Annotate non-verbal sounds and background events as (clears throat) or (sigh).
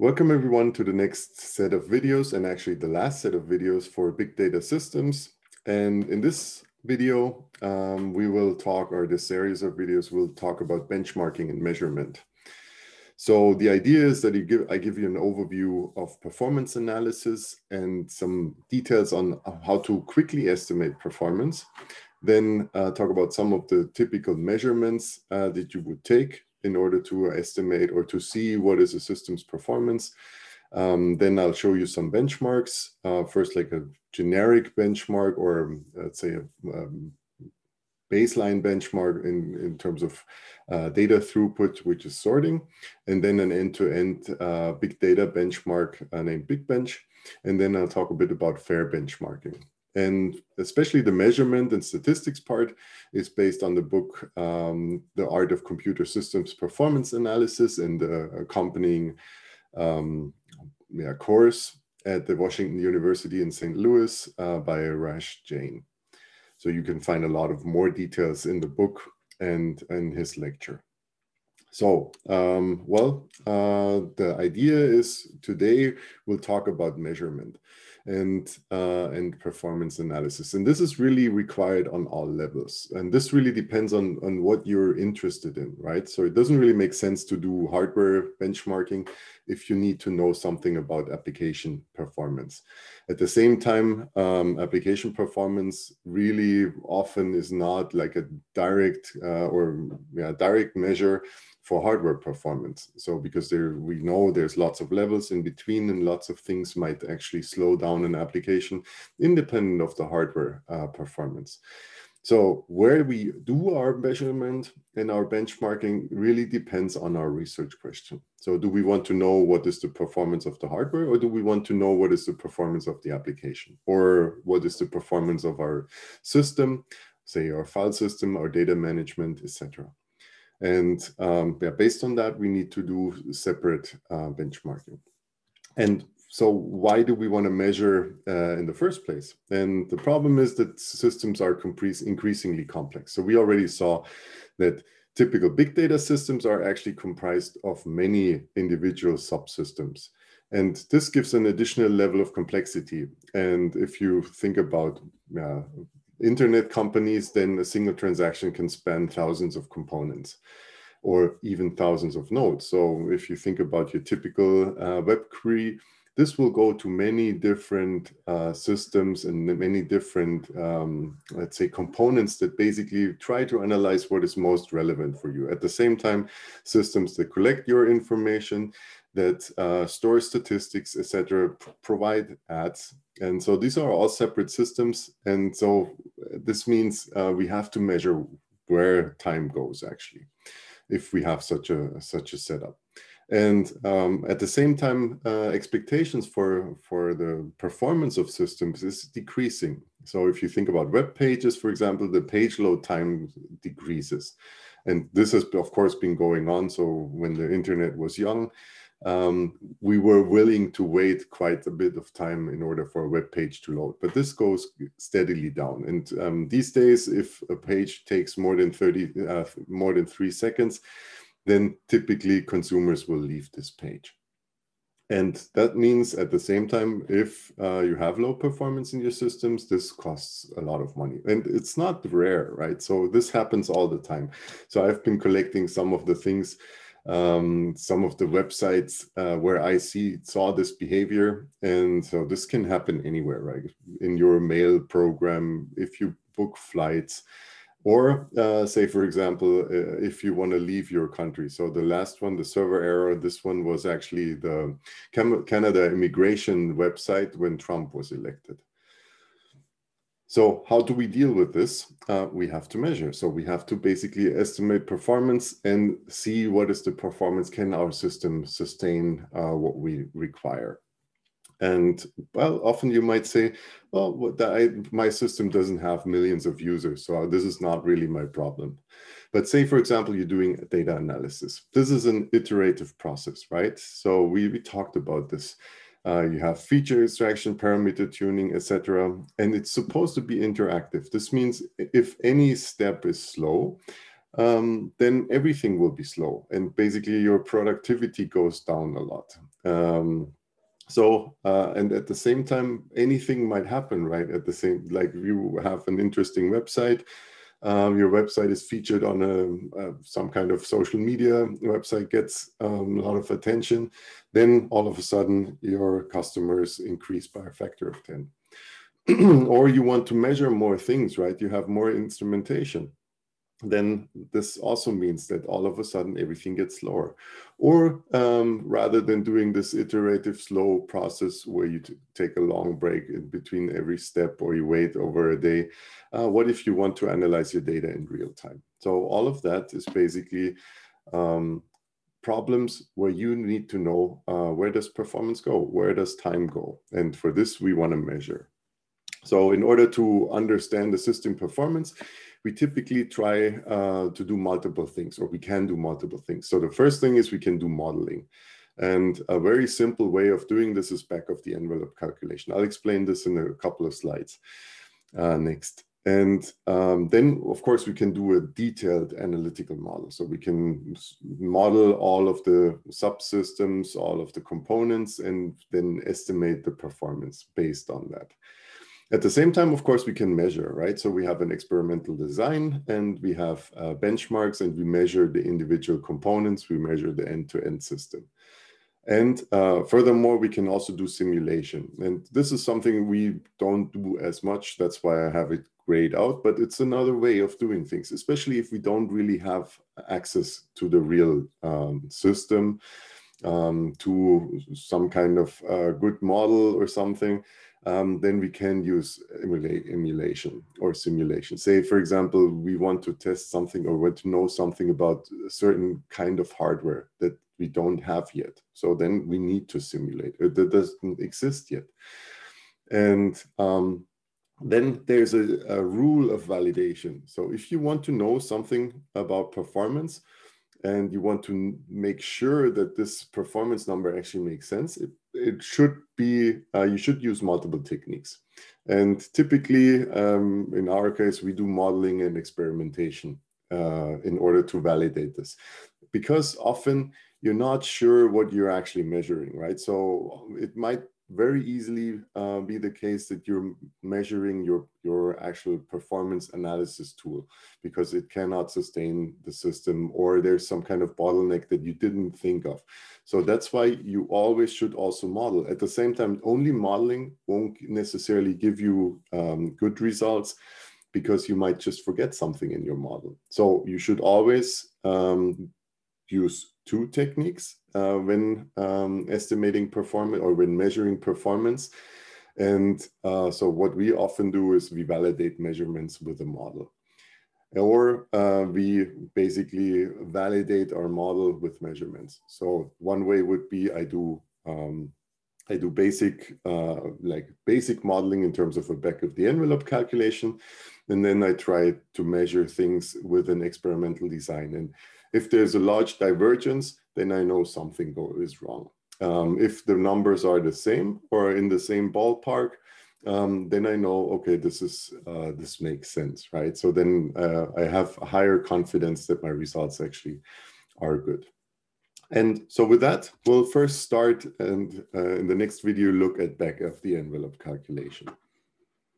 Welcome everyone to the next set of videos and actually the last set of videos for big data systems. And in this video, um, we will talk, or this series of videos will talk about benchmarking and measurement. So the idea is that give, I give you an overview of performance analysis and some details on how to quickly estimate performance. Then uh, talk about some of the typical measurements uh, that you would take in order to estimate or to see what is a system's performance. Um, then I'll show you some benchmarks. Uh, first, like a generic benchmark or let's say a um, baseline benchmark in, in terms of uh, data throughput, which is sorting, and then an end-to-end -end, uh, big data benchmark uh, named BigBench. And then I'll talk a bit about fair benchmarking. And especially the measurement and statistics part is based on the book, um, The Art of Computer Systems Performance Analysis and the accompanying um, yeah, course at the Washington University in St. Louis uh, by Raj Jain. So you can find a lot of more details in the book and in his lecture. So, um, well, uh, the idea is today we'll talk about measurement and uh, and performance analysis. And this is really required on all levels. And this really depends on, on what you're interested in, right? So it doesn't really make sense to do hardware benchmarking if you need to know something about application performance. At the same time, um, application performance really often is not like a direct uh, or yeah, direct measure for hardware performance. So because there we know there's lots of levels in between and lots of things might actually slow down an application independent of the hardware uh, performance. So where we do our measurement and our benchmarking really depends on our research question. So do we want to know what is the performance of the hardware or do we want to know what is the performance of the application or what is the performance of our system, say our file system, our data management, etc. And um, yeah, based on that, we need to do separate uh, benchmarking. And so why do we want to measure uh, in the first place? And the problem is that systems are increasingly complex. So we already saw that typical big data systems are actually comprised of many individual subsystems. And this gives an additional level of complexity. And if you think about uh, internet companies, then a single transaction can span thousands of components or even thousands of nodes. So if you think about your typical uh, web query, this will go to many different uh, systems and many different, um, let's say, components that basically try to analyze what is most relevant for you. At the same time, systems that collect your information, that uh, store statistics, etc., provide ads and so these are all separate systems. And so uh, this means uh, we have to measure where time goes actually, if we have such a such a setup. And um, at the same time, uh, expectations for, for the performance of systems is decreasing. So if you think about web pages, for example, the page load time decreases. And this has, of course, been going on. So when the internet was young, um, we were willing to wait quite a bit of time in order for a web page to load. But this goes steadily down. And um, these days, if a page takes more than 30, uh, more than three seconds, then typically consumers will leave this page. And that means at the same time, if uh, you have low performance in your systems, this costs a lot of money. And it's not rare, right? So this happens all the time. So I've been collecting some of the things um, some of the websites uh, where I see saw this behavior. And so this can happen anywhere, right? In your mail program, if you book flights, or uh, say, for example, uh, if you want to leave your country. So the last one, the server error, this one was actually the Canada immigration website when Trump was elected. So how do we deal with this? Uh, we have to measure. So we have to basically estimate performance and see what is the performance. Can our system sustain uh, what we require? And well, often you might say, well, I, my system doesn't have millions of users, so this is not really my problem. But say, for example, you're doing data analysis. This is an iterative process, right? So we, we talked about this. Uh, you have feature extraction, parameter tuning, etc. And it's supposed to be interactive. This means if any step is slow, um, then everything will be slow and basically your productivity goes down a lot. Um, so, uh, and at the same time, anything might happen, right? At the same, like you have an interesting website, um, your website is featured on a, a, some kind of social media website gets um, a lot of attention. Then all of a sudden your customers increase by a factor of 10 (clears throat) or you want to measure more things right? You have more instrumentation. Then this also means that all of a sudden everything gets slower. Or um, rather than doing this iterative slow process where you take a long break in between every step or you wait over a day, uh, what if you want to analyze your data in real time? So all of that is basically um, problems where you need to know uh, where does performance go? Where does time go? And for this, we want to measure. So in order to understand the system performance, we typically try uh, to do multiple things, or we can do multiple things. So the first thing is we can do modeling. And a very simple way of doing this is back of the envelope calculation. I'll explain this in a couple of slides uh, next. And um, then, of course, we can do a detailed analytical model. So we can model all of the subsystems, all of the components, and then estimate the performance based on that. At the same time, of course, we can measure, right? So we have an experimental design and we have uh, benchmarks and we measure the individual components, we measure the end-to-end -end system. And uh, furthermore, we can also do simulation. And this is something we don't do as much. That's why I have it grayed out, but it's another way of doing things, especially if we don't really have access to the real um, system, um, to some kind of uh, good model or something um, then we can use emulation or simulation. Say, for example, we want to test something or want to know something about a certain kind of hardware that we don't have yet. So then we need to simulate it. That doesn't exist yet. And um, then there's a, a rule of validation. So if you want to know something about performance, and you want to make sure that this performance number actually makes sense, it, it should be, uh, you should use multiple techniques. And typically, um, in our case, we do modeling and experimentation uh, in order to validate this. Because often you're not sure what you're actually measuring, right? So it might very easily uh, be the case that you're measuring your, your actual performance analysis tool because it cannot sustain the system or there's some kind of bottleneck that you didn't think of. So that's why you always should also model. At the same time, only modeling won't necessarily give you um, good results because you might just forget something in your model. So you should always um, use two techniques uh, when um, estimating performance or when measuring performance. And uh, so what we often do is we validate measurements with a model. Or uh, we basically validate our model with measurements. So one way would be I do um, I do basic uh, like basic modeling in terms of a back of the envelope calculation, and then I try to measure things with an experimental design. And if there's a large divergence, then I know something is wrong. Um, if the numbers are the same or in the same ballpark, um, then I know, okay, this is uh, this makes sense, right? So then uh, I have higher confidence that my results actually are good. And so with that, we'll first start and uh, in the next video look at back of the envelope calculation.